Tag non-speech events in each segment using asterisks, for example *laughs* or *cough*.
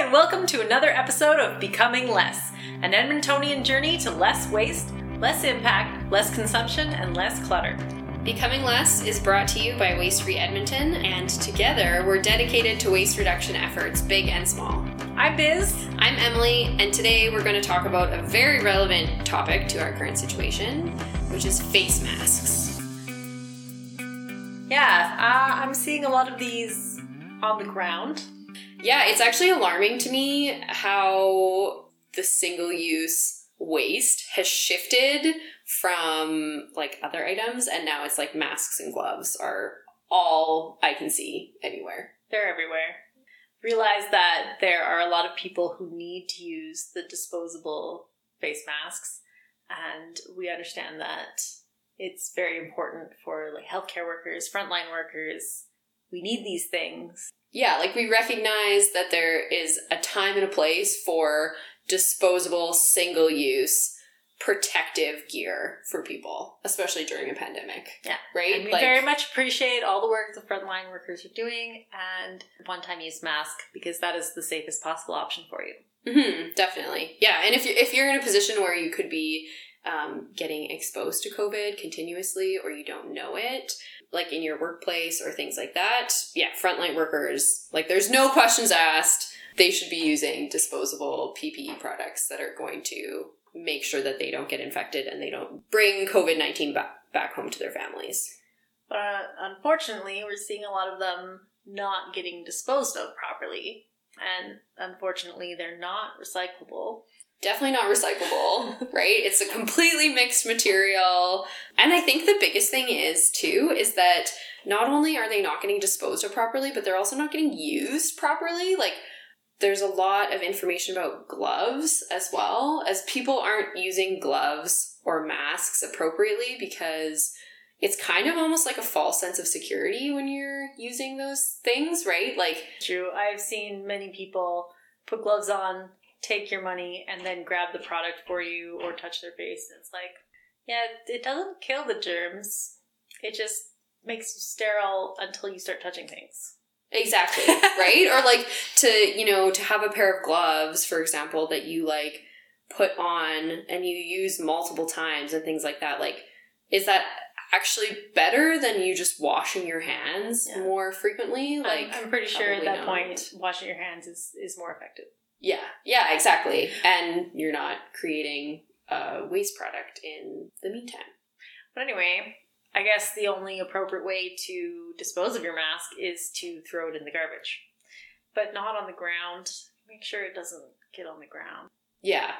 and welcome to another episode of Becoming Less, an Edmontonian journey to less waste, less impact, less consumption, and less clutter. Becoming Less is brought to you by Waste Free Edmonton, and together we're dedicated to waste reduction efforts, big and small. I'm Biz. I'm Emily, and today we're going to talk about a very relevant topic to our current situation, which is face masks. Yeah, uh, I'm seeing a lot of these on the ground. Yeah, it's actually alarming to me how the single use waste has shifted from like other items and now it's like masks and gloves are all I can see anywhere. They're everywhere. Realize that there are a lot of people who need to use the disposable face masks, and we understand that it's very important for like healthcare workers, frontline workers. We need these things. Yeah, like we recognize that there is a time and a place for disposable, single use, protective gear for people, especially during a pandemic. Yeah. Right? And we Like- very much appreciate all the work the frontline workers are doing and one time use mask because that is the safest possible option for you. hmm definitely. Yeah, and if you if you're in a position where you could be um, getting exposed to COVID continuously, or you don't know it, like in your workplace or things like that, yeah, frontline workers, like there's no questions asked. They should be using disposable PPE products that are going to make sure that they don't get infected and they don't bring COVID nineteen back back home to their families. But uh, unfortunately, we're seeing a lot of them not getting disposed of properly. And unfortunately, they're not recyclable. Definitely not recyclable, *laughs* right? It's a completely mixed material. And I think the biggest thing is, too, is that not only are they not getting disposed of properly, but they're also not getting used properly. Like, there's a lot of information about gloves as well, as people aren't using gloves or masks appropriately because it's kind of almost like a false sense of security when you're using those things, right? Like, True, I've seen many people put gloves on, take your money, and then grab the product for you or touch their face. It's like, yeah, it doesn't kill the germs. It just makes you sterile until you start touching things. Exactly, right? or like to, you know, to have a pair of gloves, for example, that you like put on and you use multiple times and things like that. Like, is that actually better than you just washing your hands Yeah. more frequently? Like, I'm, I'm pretty sure at that not. point, washing your hands is, is more effective. Yeah, yeah, exactly. And you're not creating a waste product in the meantime. But anyway, I guess the only appropriate way to dispose of your mask is to throw it in the garbage, but not on the ground. Make sure it doesn't get on the ground. Yeah.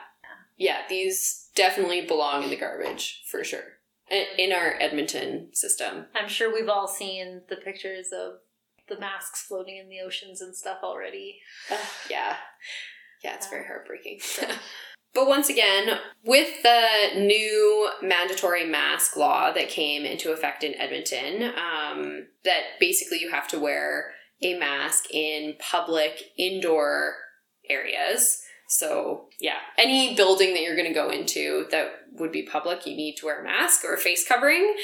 Yeah, these definitely belong in the garbage for sure. In our Edmonton system. I'm sure we've all seen the pictures of the masks floating in the oceans and stuff already. Ugh, yeah. Yeah, it's very heartbreaking. *laughs* but once again, with the new mandatory mask law that came into effect in Edmonton, um, that basically you have to wear a mask in public indoor areas. So, yeah, any building that you're going to go into that would be public, you need to wear a mask or a face covering.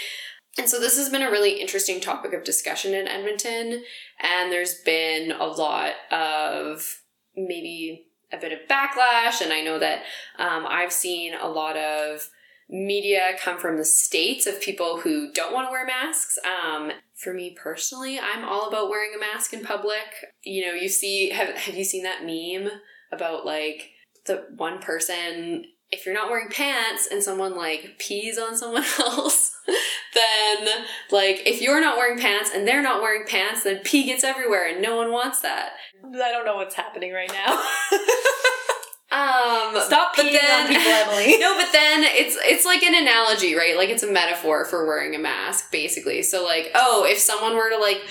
And so, this has been a really interesting topic of discussion in Edmonton. And there's been a lot of maybe a bit of backlash. And I know that um, I've seen a lot of media come from the states of people who don't want to wear masks. Um, for me personally, I'm all about wearing a mask in public. You know, you see, have, have you seen that meme about like the one person, if you're not wearing pants and someone like pees on someone *laughs* else, then like if you're not wearing pants and they're not wearing pants, then pee gets everywhere and no one wants that. I don't know what's happening right now. *laughs* *laughs* Um, Stop but peeing then- on people, Emily. no, but then it's it's like an analogy, right? Like it's a metaphor for wearing a mask, basically. So like, oh, if someone were to like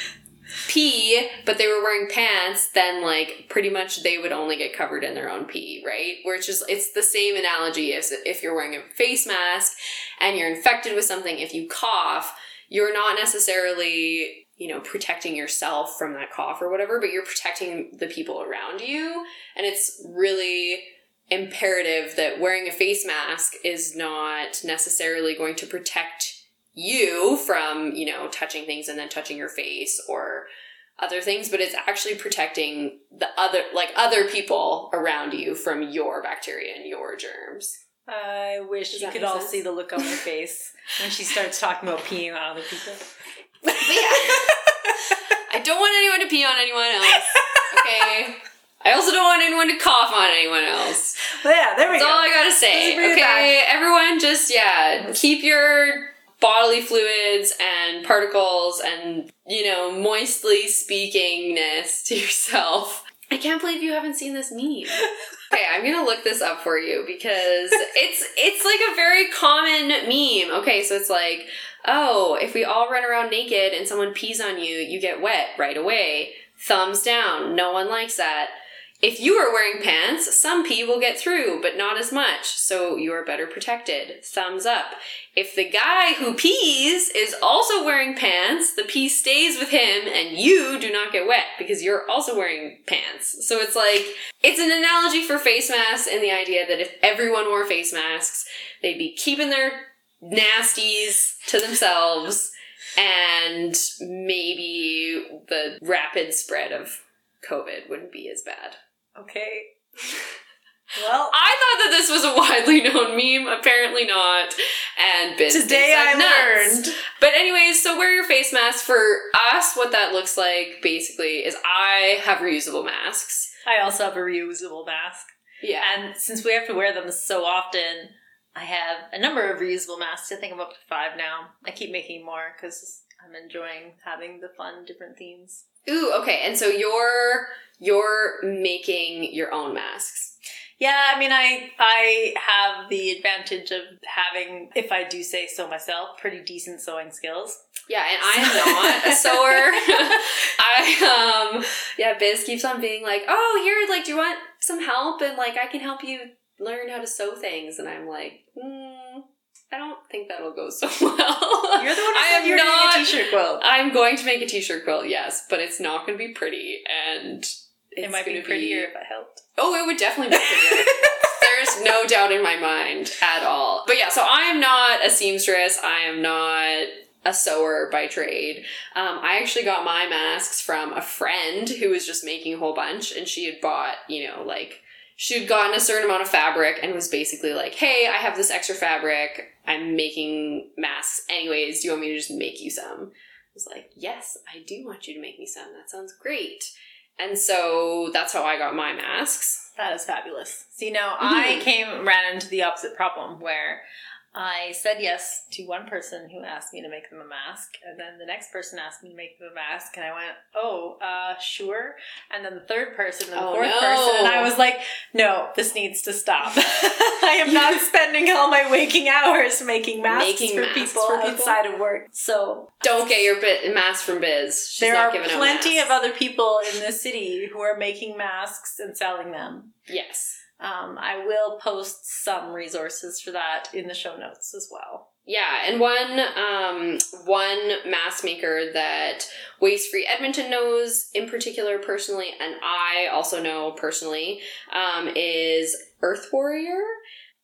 pee, but they were wearing pants, then like pretty much they would only get covered in their own pee, right? It's just it's the same analogy as if you're wearing a face mask and you're infected with something. If you cough, you're not necessarily you know protecting yourself from that cough or whatever, but you're protecting the people around you, and it's really imperative that wearing a face mask is not necessarily going to protect you from, you know, touching things and then touching your face or other things, but it's actually protecting the other, like other people around you from your bacteria and your germs. I wish Does you could all sense? see the look on my face when she starts talking about peeing on other people. But *laughs* yeah, I don't want anyone to pee on anyone else. Okay. I also don't want anyone to cough on anyone else. But yeah, there we That's go. That's all I gotta say. Let's bring it Okay, everyone, just yeah, keep your bodily fluids and particles and you know moistly speakingness *laughs* to yourself. I can't believe you haven't seen this meme. *laughs* Okay, I'm gonna look this up for you because it's it's like a very common meme. Okay, so it's like, oh, if we all run around naked and someone pees on you, you get wet right away. Thumbs down. No one likes that. If you are wearing pants, some pee will get through, but not as much, so you are better protected. Thumbs up. If the guy who pees is also wearing pants, the pee stays with him and you do not get wet because you're also wearing pants. So it's like, it's an analogy for face masks and the idea that if everyone wore face masks, they'd be keeping their nasties to themselves and maybe the rapid spread of COVID wouldn't be as bad. Okay. *laughs* Well, I thought that this was a widely known meme. Apparently not. And Biz today I nuts. learned. But anyways, so wear your face mask. For us, what that looks like basically is I have reusable masks. I also have a reusable mask. Yeah. And since we have to wear them so often, I have a number of reusable masks. I think I'm up to five now. I keep making more because I'm enjoying having the fun different themes. Ooh, okay. And so you're you're making your own masks. Yeah, I mean, I I have the advantage of having, if I do say so myself, pretty decent sewing skills. Yeah, and I am *laughs* not a sewer. *laughs* I um yeah, Biz keeps on being like, "Oh, here, like, do you want some help?" And like, I can help you learn how to sew things. And I'm like, mm, I don't think that'll go so *laughs* well. You're the one who I said am you were doing not- a t-shirt quilt. I'm going to make a t-shirt quilt, yes, but it's not going to be pretty, and It might be prettier if I helped. Oh, it would definitely be prettier. *laughs* There's no doubt in my mind at all. But yeah, so I am not a seamstress. I am not a sewer by trade. Um, I actually got my masks from a friend who was just making a whole bunch, and she had bought, you know, like she had gotten a certain amount of fabric and was basically like, "Hey, I have this extra fabric. I'm making masks anyways. Do you want me to just make you some?" I was like, "Yes, I do want you to make me some. That sounds great." And so that's how I got my masks. That is fabulous. See, now I Mhm. came ran into the opposite problem where I said yes to one person who asked me to make them a mask, and then the next person asked me to make them a mask, and I went, "Oh, uh, sure." And then the third person and the Oh, fourth no. person, and I was like, "No, this needs to stop. *laughs* I am not *laughs* spending all my waking hours making masks, Making for, masks people for people? outside of work." So Don't get your bit mask from Biz. She's there not are plenty of other people in this city who are making masks and selling them. Yes. Um, I will post some resources for that in the show notes as well. Yeah, and one um, one mask maker that Waste Free Edmonton knows in particular personally, and I also know personally, um, is Earth Warrior,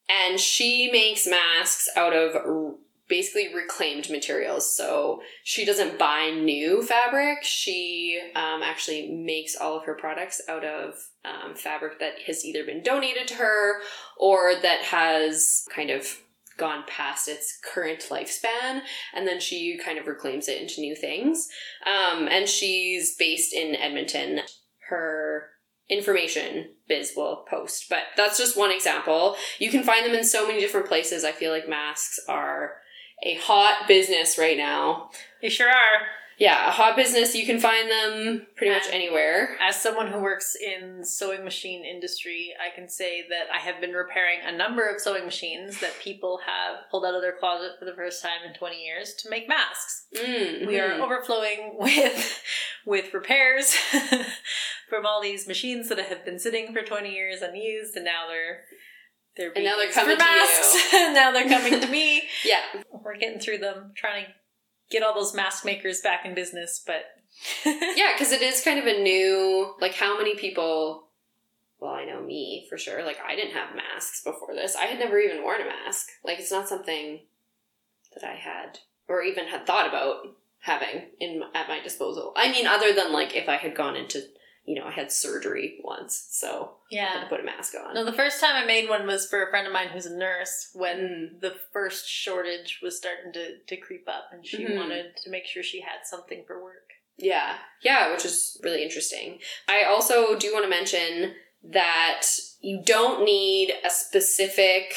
and she makes masks out of basically reclaimed materials. So she doesn't buy new fabric. She um, actually makes all of her products out of um, fabric that has either been donated to her or that has kind of gone past its current lifespan. And then she kind of reclaims it into new things. Um, and she's based in edmonton. Her information biz will post but that's just one example. You can find them in so many different places. I feel like masks are a hot business right now You sure are. yeah a hot business you can find them pretty much anywhere As someone who works in sewing machine industry, I can say that I have been repairing a number of sewing machines that people have pulled out of their closet for the first time in 20 years to make masks. mm, We are overflowing *laughs* with with repairs *laughs* from all these machines that have been sitting for 20 years unused and now they're they're And now they're coming to you. masks. *laughs* and now they're coming to me. *laughs* yeah We're getting through them, trying to get all those mask makers back in business, but *laughs* yeah because it is kind of a new like how many people well i know me for sure like i didn't have masks before this i had never even worn a mask like it's not something that i had or even had thought about having in at my disposal. I mean, other than like if I had gone into, you know, I had surgery once, so I had Yeah. to put a mask on. No, the first time I made one was for a friend of mine who's a nurse when Mm. the first shortage was starting to, to creep up and she Mhm. wanted to make sure she had something for work. Yeah, yeah, which is really interesting. I also do want to mention that you don't need a specific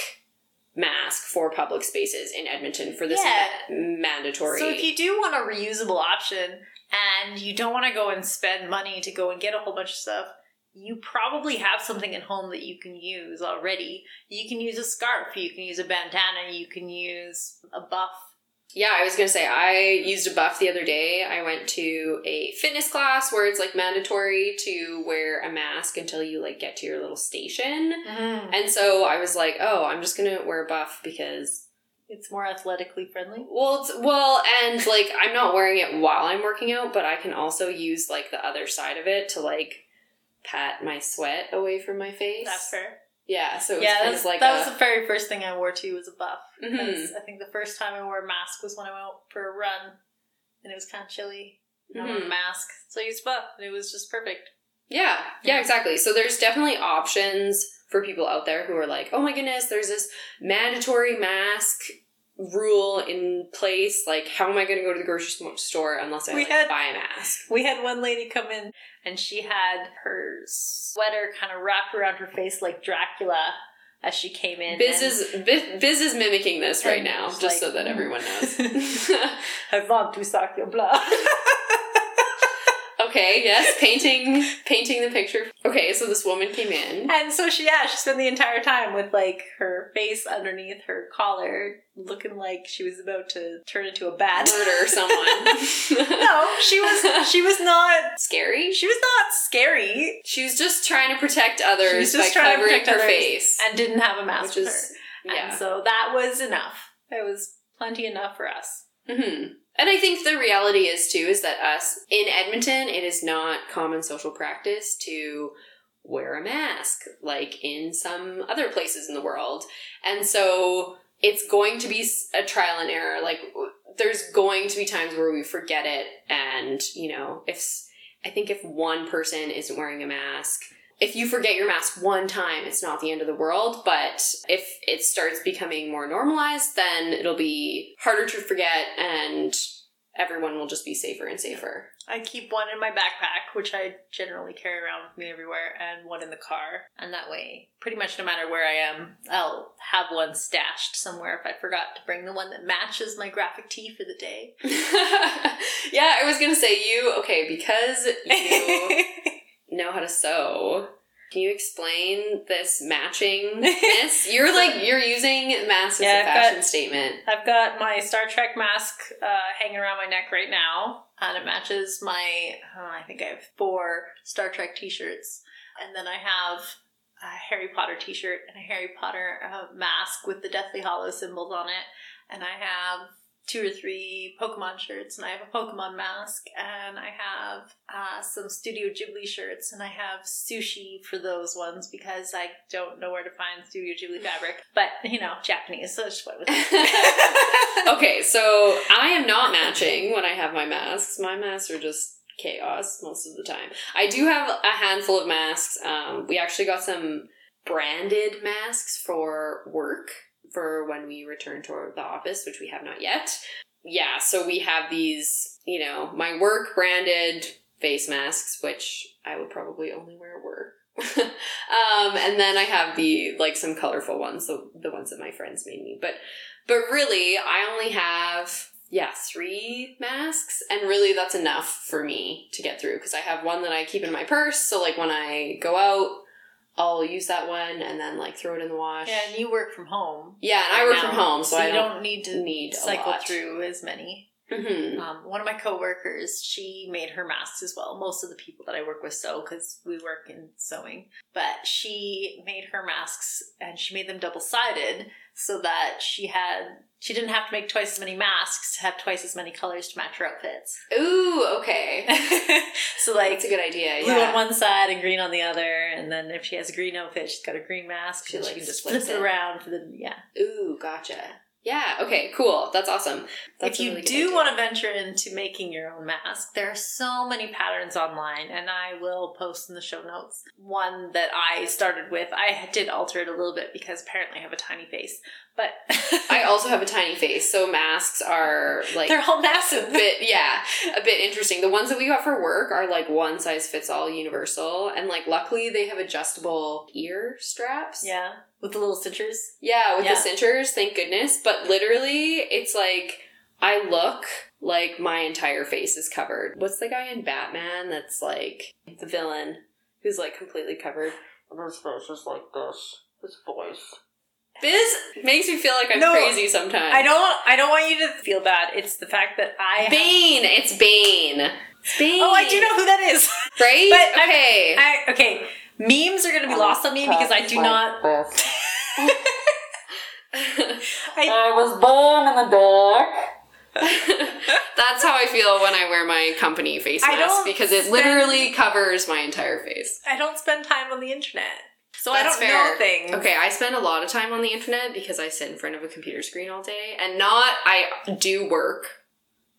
mask for public spaces in Edmonton for this Yeah. ma- mandatory. So if you do want a reusable option and you don't want to go and spend money to go and get a whole bunch of stuff, you probably have something at home that you can use already. You can use a scarf, you can use a bandana, you can use a buff. Yeah, I was gonna say I used a buff the other day. I went to a fitness class where it's like mandatory to wear a mask until you like get to your little station. Mm-hmm. And so I was like, oh, I'm just gonna wear a buff because It's more athletically friendly. well, it's, well, and like I'm not wearing it while I'm working out, but I can also use like the other side of it to like pat my sweat away from my face. That's fair. Yeah, so yeah, kind of like that a, was the very first thing I wore too was a buff. Mhm. Because I think the first time I wore a mask was when I went out for a run, and it was kind of chilly. And I wore a mask, so I used a buff, and it was just perfect. Yeah, Yeah. exactly. So there's definitely options for people out there who are like, oh my goodness, there's this mandatory mask rule in place. Like, how am I going to go to the grocery store unless I We like, had- buy a mask? We had one lady come in, and she had her sweater kind of wrapped around her face like Dracula as she came in. Biz and- is Biz, Biz is mimicking this right now, just like, so that everyone mm. knows. *laughs* I want to suck your blood. *laughs* okay, yes, painting painting the picture. Okay, so this woman came in. and so she, yeah, she spent the entire time with like her face underneath her collar, looking like she was about to turn into a bat. Murder someone. *laughs* no, she was. She was not. scary. She was not scary She was just trying to protect others She was by just trying to covering protect her face, and didn't have a mask which with is her. yeah. And so that was enough. It was plenty enough for us. hmm And I think the reality is too is that us in Edmonton, it is not common social practice to wear a mask like in some other places in the world, and so it's going to be a trial and error. Like there's going to be times where we forget it, and you know, if I think if one person isn't wearing a mask. If you forget your mask one time, it's not the end of the world. But if it starts becoming more normalized, then it'll be harder to forget and everyone will just be safer and safer. I keep one in my backpack, which I generally carry around with me everywhere, and one in the car. And that way, pretty much no matter where I am, I'll have one stashed somewhere if I forgot to bring the one that matches my graphic tee for the day. *laughs* yeah, I was gonna say you, okay, because you *laughs* know how to sew. Can you explain this matchingness? *laughs* You're like you're using masks as Yeah, a I've fashion got- statement. I've got my Star Trek mask uh, hanging around my neck right now, and it matches my. oh, I think I have four Star Trek T-shirts, and then I have a Harry Potter T-shirt and a Harry Potter uh, mask with the Deathly Hallow symbols on it, and I have two or three Pokemon shirts, and I have a Pokemon mask, and I have uh, some Studio Ghibli shirts, and I have sushi for those ones because I don't know where to find Studio Ghibli fabric, but you know, Japanese, so I just went with it. *laughs* okay, so I am not matching when I have my masks. My masks are just chaos most of the time. I do have a handful of masks. Um, we actually got some branded masks for work for when we return to the office, which we have not yet. Yeah, so we have these, you know, my work branded face masks, which I would probably only wear at work. *laughs* um, and then I have the like some colorful ones, the the ones that my friends made me. But but really, I only have yeah three masks, and really that's enough for me to get through because I have one that I keep in my purse. So like when I go out, I'll use that one and then like throw it in the wash. Yeah, and you work from home. Yeah, and I right work from home, so, I don't, don't need to need cycle through as many. Mhm. Um, one of my coworkers, she made her masks as well. Most of the people that I work with sew because we work in sewing. But she made her masks and she made them double sided so that she had she didn't have to make twice as many masks to have twice as many colors to match her outfits. Ooh, okay, *laughs* so like it's a good idea. blue Yeah. on one side and green on the other, and then if she has a green outfit, she's got a green mask. She, and like, she can just flip it it. around for the yeah. Ooh, gotcha. Yeah. Okay. Cool. That's awesome. That's if you do want to venture into making your own mask, there are so many patterns online, and I will post in the show notes one that I started with. I did alter it a little bit because apparently I have a tiny face, but *laughs* I also have a tiny face, so masks are like they're all massive. A bit, yeah, a bit interesting. The ones that we got for work are like one size fits all, universal, and like luckily they have adjustable ear straps. Yeah, with the little cinchers. Yeah, with yeah. the cinchers. Thank goodness. But literally, it's like I look like my entire face is covered. What's the guy in Batman that's like the villain who's like completely covered? And his face is like this. His voice. Biz makes me feel like I'm no, crazy sometimes. I don't. I don't want you to feel bad. It's the fact that I Bane. Have... It's Bane. It's Bane. Oh, I do know who that is. Right? *laughs* but okay. I, I, okay. Memes are going to be lost on me because I do not. *laughs* I, I was born in the dark. *laughs* That's how I feel when I wear my company face mask because it spend, literally covers my entire face. I don't spend time on the internet. So That's I don't fair. know things. Okay, I spend a lot of time on the internet because I sit in front of a computer screen all day, and not I do work,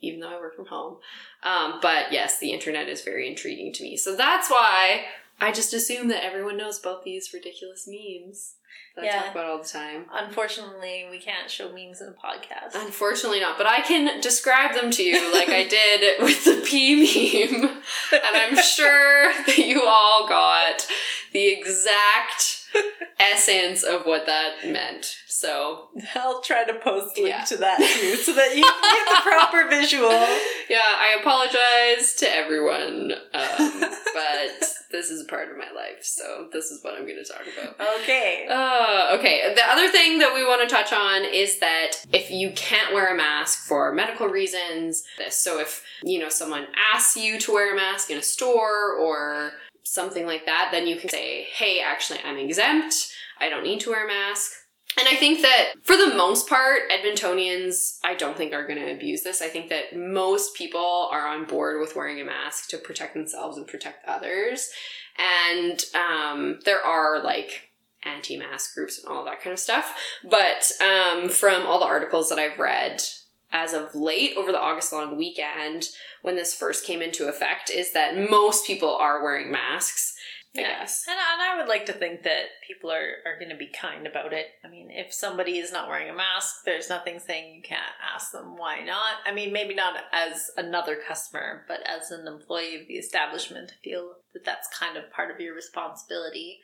even though I work from home. Um, but yes, the internet is very intriguing to me. So that's why I just assume that everyone knows both these ridiculous memes that yeah. I talk about all the time. Unfortunately, we can't show memes in a podcast. Unfortunately, not. But I can describe them to you like I did *laughs* with the pee meme, and I'm sure that you all got the exact *laughs* essence of what that meant. So I'll try to post link yeah. to that too, so that you get the proper visual. *laughs* Yeah, I apologize to everyone, um, but this is a part of my life, so this is what I'm going to talk about. Okay. Uh, okay. The other thing that we want to touch on is that if you can't wear a mask for medical reasons, this so if you know someone asks you to wear a mask in a store or something like that, then you can say, "Hey, actually, I'm exempt. I don't need to wear a mask." And I think that for the most part, Edmontonians, I don't think are going to abuse this. I think that most people are on board with wearing a mask to protect themselves and protect others. And um, there are like anti mask groups and all that kind of stuff. But um, from all the articles that I've read as of late over the August long weekend, when this first came into effect, is that most people are wearing masks. Guess. And, and I would like to think that people are, are going to be kind about it. I mean, if somebody is not wearing a mask, there's nothing saying you can't ask them why not. I mean, maybe not as another customer, but as an employee of the establishment, I feel that that's kind of part of your responsibility.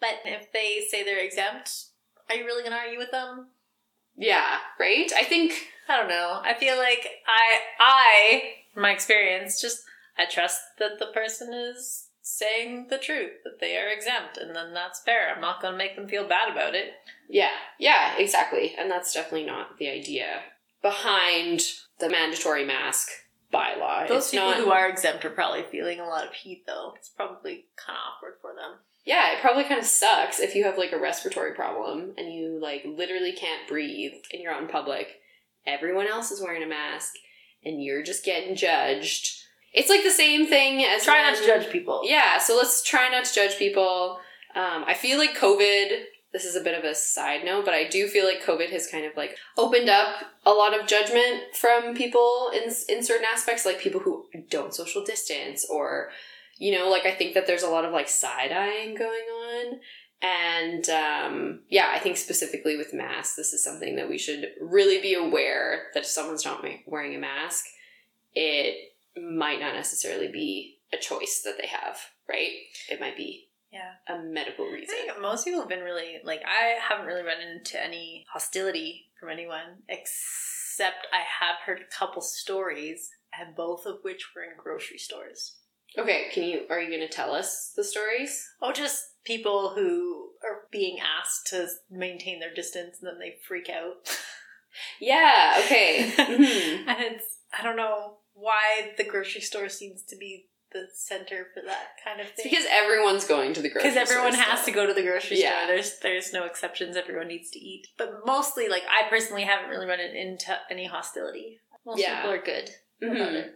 But if they say they're exempt, are you really going to argue with them? Yeah, right? I think I don't know. I feel like I I from my experience just I trust that the person is saying the truth that they are exempt and then that's fair. I'm not going to make them feel bad about it. Yeah yeah exactly. And that's definitely not the idea behind the mandatory mask bylaw. Those it's people not... who are exempt are probably feeling a lot of heat though. It's probably kind of awkward for them. Yeah it probably kind of sucks if you have like a respiratory problem and you like literally can't breathe and you're out in public. Everyone else is wearing a mask and you're just getting judged it's like the same thing as try not to judge people. Yeah, so let's try not to judge people. Um, I feel like COVID. This is a bit of a side note, but I do feel like COVID has kind of like opened up a lot of judgment from people in in certain aspects, like people who don't social distance, or you know, like I think that there's a lot of like side eyeing going on. And um, yeah, I think specifically with masks, this is something that we should really be aware that if someone's not wearing a mask, it might not necessarily be a choice that they have, right? It might be yeah a medical reason. I think most people have been really like I haven't really run into any hostility from anyone except I have heard a couple stories and both of which were in grocery stores. Okay, can you are you going to tell us the stories? Oh, just people who are being asked to maintain their distance and then they freak out. Yeah, okay. *laughs* Mm-hmm. and it's I don't know why the grocery store seems to be the center for that kind of thing. It's because everyone's going to the grocery store. Because everyone has to go to the grocery yeah. store. There's there's no exceptions. Everyone needs to eat. But mostly, like I personally haven't really run into any hostility. Most yeah. people are good mm-hmm. about it.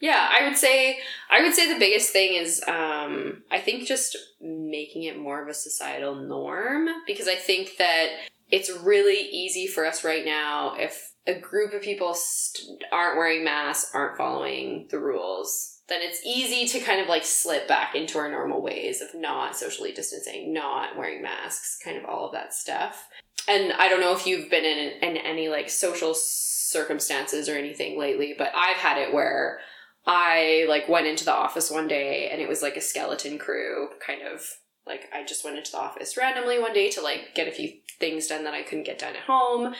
Yeah, I would say I would say the biggest thing is um, I think just making it more of a societal norm because I think that it's really easy for us right now if a group of people st- aren't wearing masks, aren't following the rules, then it's easy to kind of like slip back into our normal ways of not socially distancing, not wearing masks, kind of all of that stuff. And I don't know if you've been in, in any like social circumstances or anything lately, but I've had it where I like went into the office one day and it was like a skeleton crew kind of like I just went into the office randomly one day to like get a few things done that I couldn't get done at home.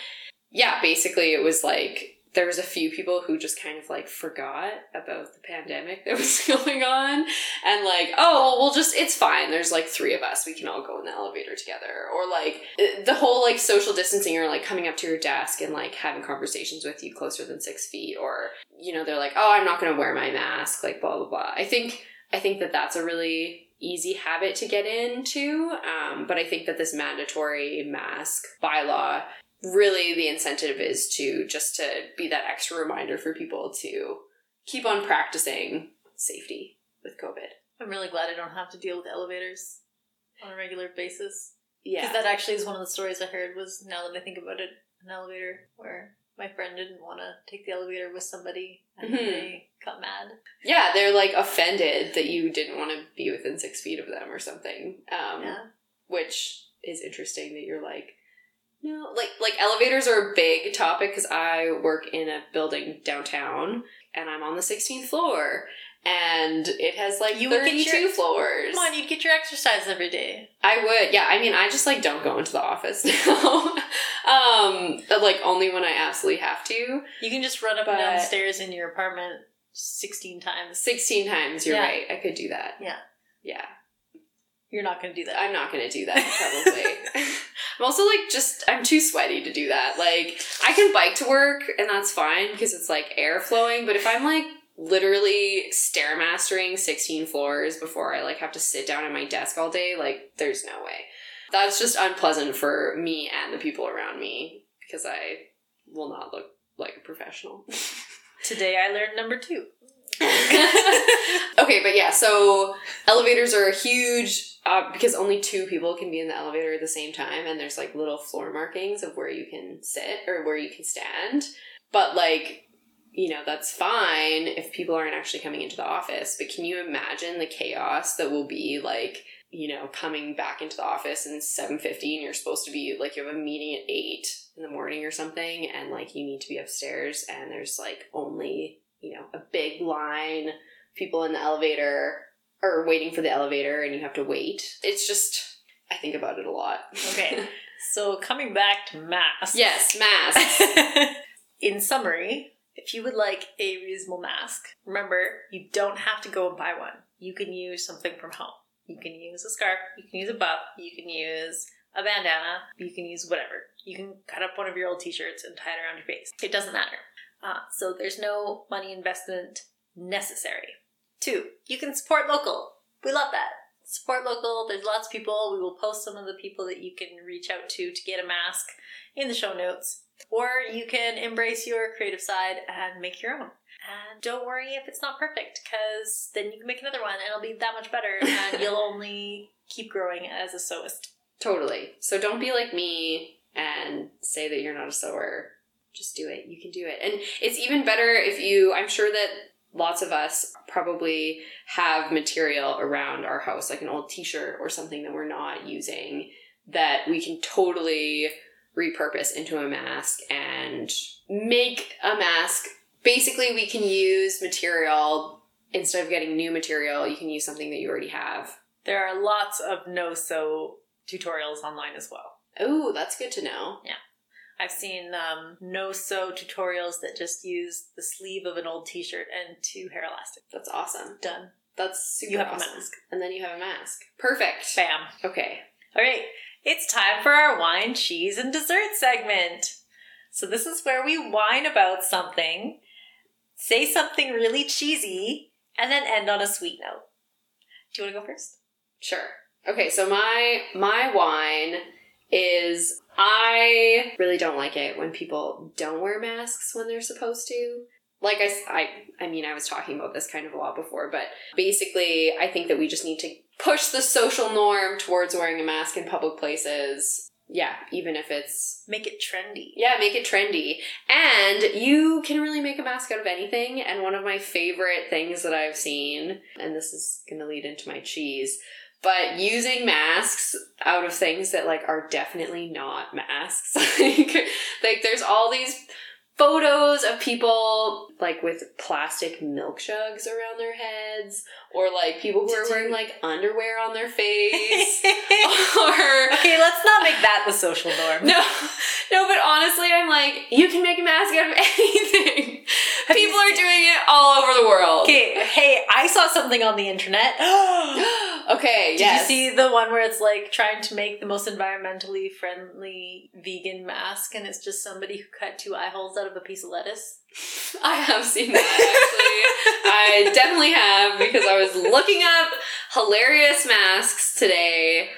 Yeah, basically it was like there was a few people who just kind of like forgot about the pandemic that was *laughs* going on. And like oh well just it's fine. There's like three of us. We can all go in the elevator together. Or like the whole like social distancing or like coming up to your desk and like having conversations with you closer than six feet or you know they're like oh i'm not going to wear my mask like blah blah blah. I think i think that that's a really easy habit to get into um, but i think that this mandatory mask bylaw really the incentive is to just to be that extra reminder for people to keep on practicing safety with COVID. I'm really glad I don't have to deal with elevators on a regular basis. Yeah. Because that actually is one of the stories I heard was now that I think about it, an elevator where my friend didn't want to take the elevator with somebody and Mhm. they got mad. Yeah, they're like offended that you didn't want to be within six feet of them or something. Um, Yeah. Which is interesting that you're like, no, like like elevators are a big topic because I work in a building downtown and I'm on the 16th floor and it has like You would get 32 your- floors. Come on, you'd get your exercise every day. I would, yeah. I mean, I just like don't go into the office *laughs* now. um, like only when I absolutely have to. You can just run up and down the stairs in your apartment 16 times. Sixteen times, you're Yeah. right. I could do that. Yeah. yeah. You're not going to do that. I'm not gonna do that *laughs* probably. I'm also like just I'm too sweaty to do that. Like I can bike to work and that's fine because it's like air flowing. But if I'm like literally stairmastering 16 floors before I like have to sit down at my desk all day, like there's no way. That's just unpleasant for me and the people around me because I will not look like a professional. *laughs* Today I learned number two. *laughs* okay, but yeah, so elevators are a huge uh, because only two people can be in the elevator at the same time, and there's like little floor markings of where you can sit or where you can stand. But like, you know, that's fine if people aren't actually coming into the office. But can you imagine the chaos that will be like? You know, coming back into the office and seven fifty, and you're supposed to be like you have a meeting at eight in the morning or something, and like you need to be upstairs, and there's like only you know a big line people in the elevator or waiting for the elevator and you have to wait. It's just I think about it a lot. Okay, *laughs* so coming back to masks. yes, masks. *laughs* In summary, if you would like a reasonable mask, remember you don't have to go and buy one. You can use something from home. You can use a scarf, you can use a buff, you can use a bandana, you can use whatever. You can cut up one of your old t shirts and tie it around your face. It doesn't matter. Uh, so there's no money investment necessary. Two, you can support local. We love that. Support local. There's lots of people. We will post some of the people that you can reach out to to get a mask in the show notes. Or you can embrace your creative side and make your own. And don't worry if it's not perfect, because then you can make another one and it'll be that much better, *laughs* and you'll only keep growing as a sewist. totally. So don't be like me and say that you're not a sewer. Just do it. You can do it. And it's even better if you I'm sure that lots of us probably have material around our house like an old t-shirt or something that we're not using that we can totally repurpose into a mask and make a mask. Basically, we can use material instead of getting new material, you can use something that you already have. There are lots of no sew tutorials online as well. Oh, that's good to know. I've seen um, no sew tutorials that just use the sleeve of an old t shirt and two hair elastics. That's awesome. Done. That's super You have a awesome. mask. And then you have a mask. Perfect. Bam. Okay. All right, it's time for our wine, cheese, and dessert segment. So, this is where we whine about something, say something really cheesy, and then end on a sweet note. Do you want to go first? Sure. Okay, so my my wine is I really don't like it when people don't wear masks when they're supposed to. Like I, I, I mean, I was talking about this kind of a lot before, but basically, I think that we just need to push the social norm towards wearing a mask in public places. Yeah, even if it's Make it trendy. yeah, make it trendy. And you can really make a mask out of anything. And one of my favorite things that I've seen, and this is gonna lead into my cheese, but using masks out of things that like are definitely not masks. *laughs* like, like there's all these photos of people like with plastic milk jugs around their heads or like people who are wearing like underwear on their face *laughs* okay, let's not make that the social norm. *laughs* no, no, but honestly, I'm like, you can make a mask out of anything. Have you People are doing it all over the world. Okay, hey, I saw something on the internet. *gasps* *gasps* *gasps* okay, Did yes. you see the one where it's like trying to make the most environmentally friendly vegan mask and it's just somebody who cut two eye holes out of a piece of lettuce? *laughs* I have seen that actually. I definitely have because I was looking up hilarious masks today.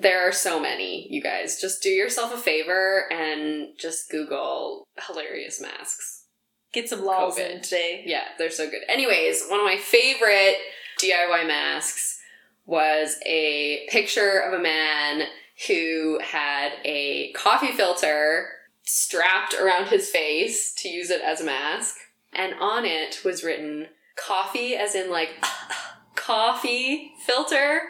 There are so many, you guys. Just do yourself a favor and just Google hilarious masks. Get some laws COVID. in today. Yeah, they're so good. Anyways, one of my favorite DIY masks was a picture of a man who had a coffee filter strapped around his face to use it as a mask. And on it was written coffee, as in like *laughs* coffee filter,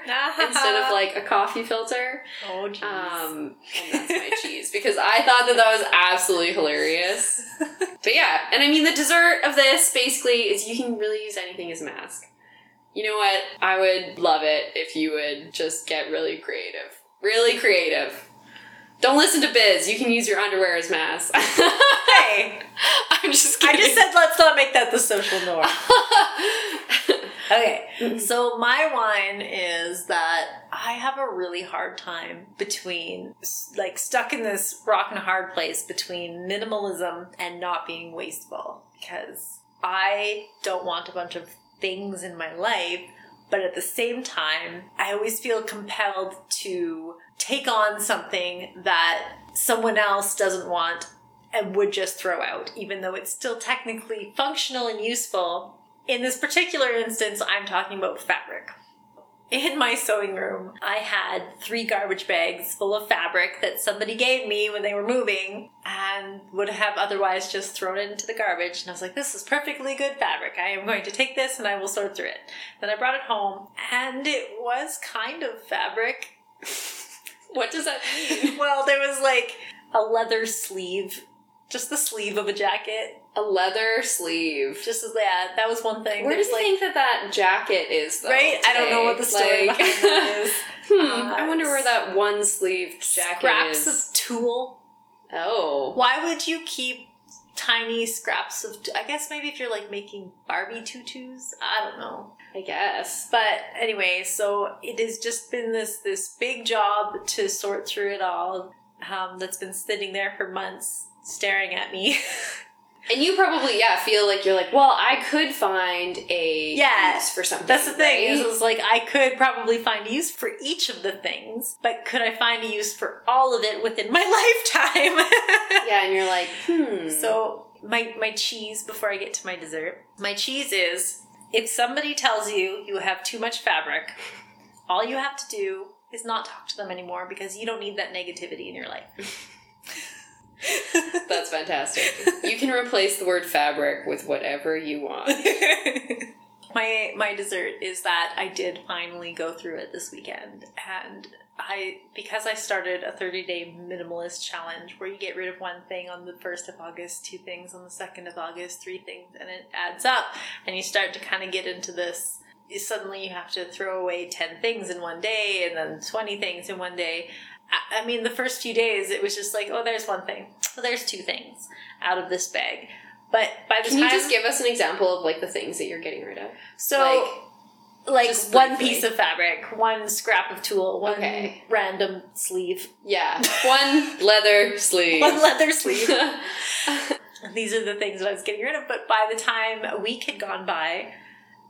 instead of like a coffee filter. oh jeez. Um, and that's my cheese because I thought that that was absolutely hilarious. *laughs* But yeah, and I mean the dessert of this basically is you can really use anything as a mask. You know what? I would love it if you would just get really creative. Really creative. Don't listen to Biz. You can use your underwear as masks. *laughs* hey, I'm just Kidding. I just said let's not make that the social norm. *laughs* Okay, so my wine is that I have a really hard time between, like, stuck in this rock and a hard place between minimalism and not being wasteful. Because I don't want a bunch of things in my life, but at the same time, I always feel compelled to take on something that someone else doesn't want and would just throw out, even though it's still technically functional and useful. In this particular instance, I'm talking about fabric. In my sewing room, I had three garbage bags full of fabric that somebody gave me when they were moving and would have otherwise just thrown it into the garbage. And I was like, this is perfectly good fabric. I am going to take this and I will sort through it. Then I brought it home and it was kind of fabric. *laughs* what does that mean? *laughs* Well, there was like a leather sleeve, just the sleeve of a jacket. A leather sleeve. Just yeah, that was one thing. Where do you like think that that jacket is, though? right? I don't know what the story Like- behind that is. *laughs* Hmm, Uh, I wonder where that one sleeve jacket Scraps is. of tulle. oh. Why would you keep tiny scraps of? I guess maybe if you're like making Barbie tutus. I don't know. I guess. But anyway, so it has just been this this big job to sort through it all. Um, that's been sitting there for months, staring at me. *laughs* And you probably, yeah, feel like you're like, well, I could find a Yeah, use for something. That's the thing. right? Is, is like I could probably find a use for each of the things, but could I find a use for all of it within my *laughs* lifetime? *laughs* yeah, and you're like, hmm. So my my cheese before I get to my dessert. My cheese is if somebody tells you you have too much fabric, all you have to do is not talk to them anymore because you don't need that negativity in your life. That's fantastic. you can replace the word fabric with whatever you want. *laughs* my my dessert is that I did finally go through it this weekend and I because I started a 30 day minimalist challenge where you get rid of one thing on the 1st of August, two things on the 2nd of August, three things and it adds up and you start to kind of get into this suddenly you have to throw away 10 things in one day and then 20 things in one day. I- mean, the first few days, it was just like, oh, there's one thing. Oh, there's two things out of this bag. But by the time Can time you just give us an example of like the things that you're getting rid of? so, like, just one piece of fabric, one scrap of tulle, one Okay. random sleeve, Yeah, one leather *laughs* sleeve. one leather sleeve. *laughs* *laughs* These are the things that I was getting rid of. But by the time a week had gone by,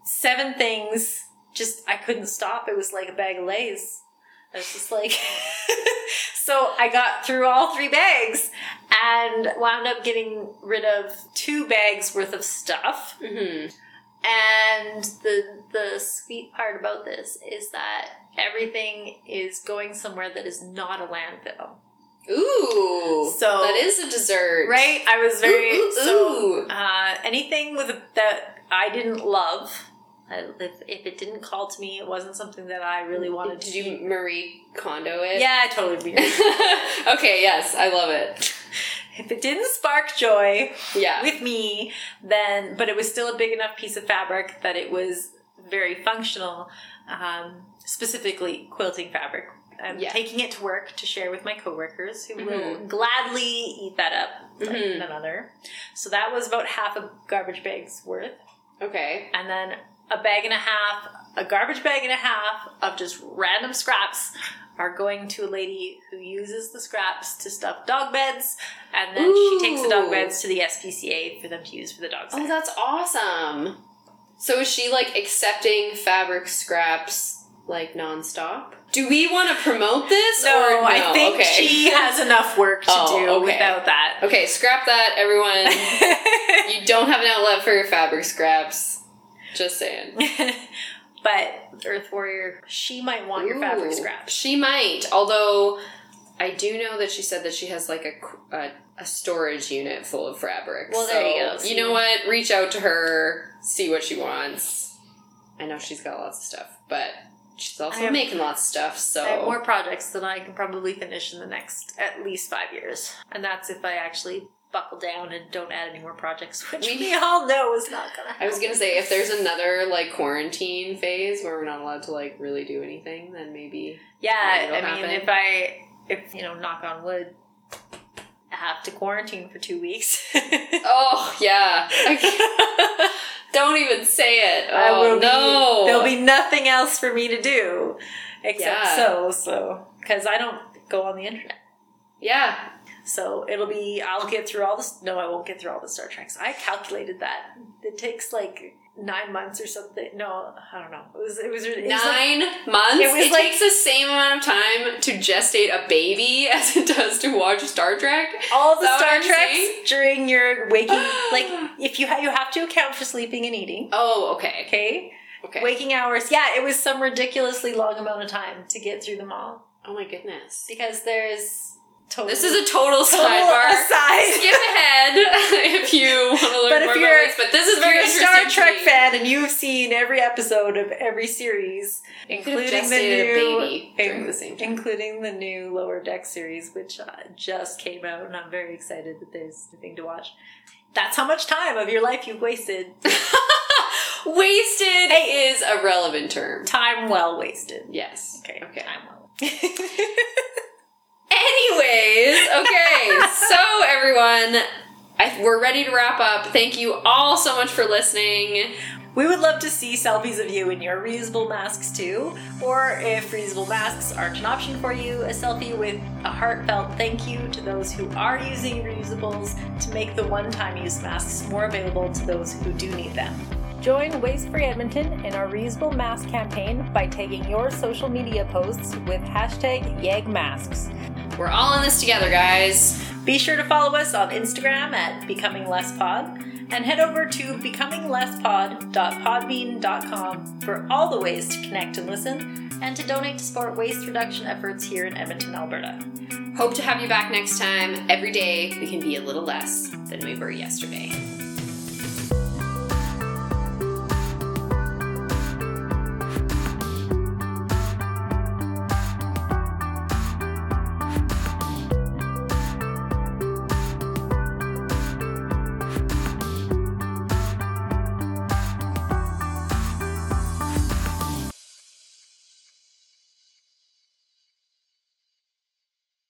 seven things just I couldn't stop. It was like a bag of Lay's. I was just like, *laughs* so I got through all three bags and wound up getting rid of two bags worth of stuff. hmm And the the sweet part about this is that everything is going somewhere that is not a landfill. Ooh, So- that is a dessert, Right? I was very Ooh, ooh, so ooh. uh, anything with that I didn't love. If, if it didn't call to me, it wasn't something that I really wanted Did to. Do. you Marie Kondo it? Yeah, I totally. *laughs* okay, yes, I love it. *laughs* if it didn't spark joy Yeah. with me, then but it was still a big enough piece of fabric that it was very functional. Um, specifically, quilting fabric. I'm Yeah. taking it to work to share with my coworkers, who will Mhm. gladly eat that up like Mhm. none other. So that was about half a garbage bag's worth. Okay. and then a bag and a half, a garbage bag and a half of just random scraps are going to a lady who uses the scraps to stuff dog beds, and then she takes the dog beds to the SPCA for them to use for the dogs. Oh, that's awesome. So is she like accepting fabric scraps like nonstop? Do we want to promote this? no, or no? I think okay. she has enough work to Oh, do okay. without that. Okay, scrap that, everyone. *laughs* you don't have an outlet for your fabric scraps. Just saying. *laughs* but Earth Warrior, she might want your fabric Ooh, scraps. She might, although I do know that she said that she has like a a, a storage unit full of fabric. Well, there you go. So, You know what? Reach out to her, see what she wants. I know she's got lots of stuff, but she's also have- making lots of stuff. So I have more projects than I can probably finish in the next at least five years. And that's if I actually buckle down and don't add any more projects, *laughs* which We- we, *laughs* all know is not gonna happen. I was gonna say if there's another like quarantine phase where we're not allowed to like really do anything, then maybe Yeah, I mean, happen. if I, if, you know, knock on wood, I have to quarantine for two weeks. *laughs* Oh yeah. Don't even say it. Oh I will be- there'll be nothing else for me to do except Yeah. so, so. Because I don't go on the internet. Yeah. So it'll be, I'll get through all this. No, I won't get through all the Star Treks. I calculated that. It takes like nine months or something. No, I don't know. It was, it was, it was like- Nine months? it was it like- takes the same amount of time to gestate a baby *laughs* as it does to watch Star Trek. all the Star I'm saying? Treks during your waking, *gasps* like if you ha- you have to account for sleeping and eating. Oh, okay. Okay, Okay. waking hours. Yeah, it was some ridiculously long amount of time to get through them all Oh my goodness. because there's total. This is a total, total sidebar. aside. Skip ahead *laughs* if you want to learn But if more you're- about this. But this is If very you're a interesting. Star Trek fan and you've seen every episode of every series, including the new, baby during the same time. including the new Lower Deck series, which uh, just came out, and I'm very excited that there's a thing to watch. That's how much time of your life you've wasted. *laughs* Wasted is a relevant term. Time well wasted. Yes. Okay. Okay. Time well. *laughs* Anyways, okay. *laughs* so everyone, I, we're ready to wrap up. Thank you all so much for listening. we would love to see selfies of you in your reusable masks too, or if reusable masks aren't an option for you, a selfie with a heartfelt thank you to those who are using reusables to make the one-time use masks more available to those who do need them. Join Waste Free Edmonton in our reusable mask campaign by tagging your social media posts with hashtag YegMasks. We're all in this together, guys. Be sure to follow us on Instagram at Becoming Less Pod and head over to becominglesspod.podbean.com for all the ways to connect and listen and to donate to support waste reduction efforts here in Edmonton, Alberta. Hope to have you back next time. Every day we can be a little less than we were yesterday.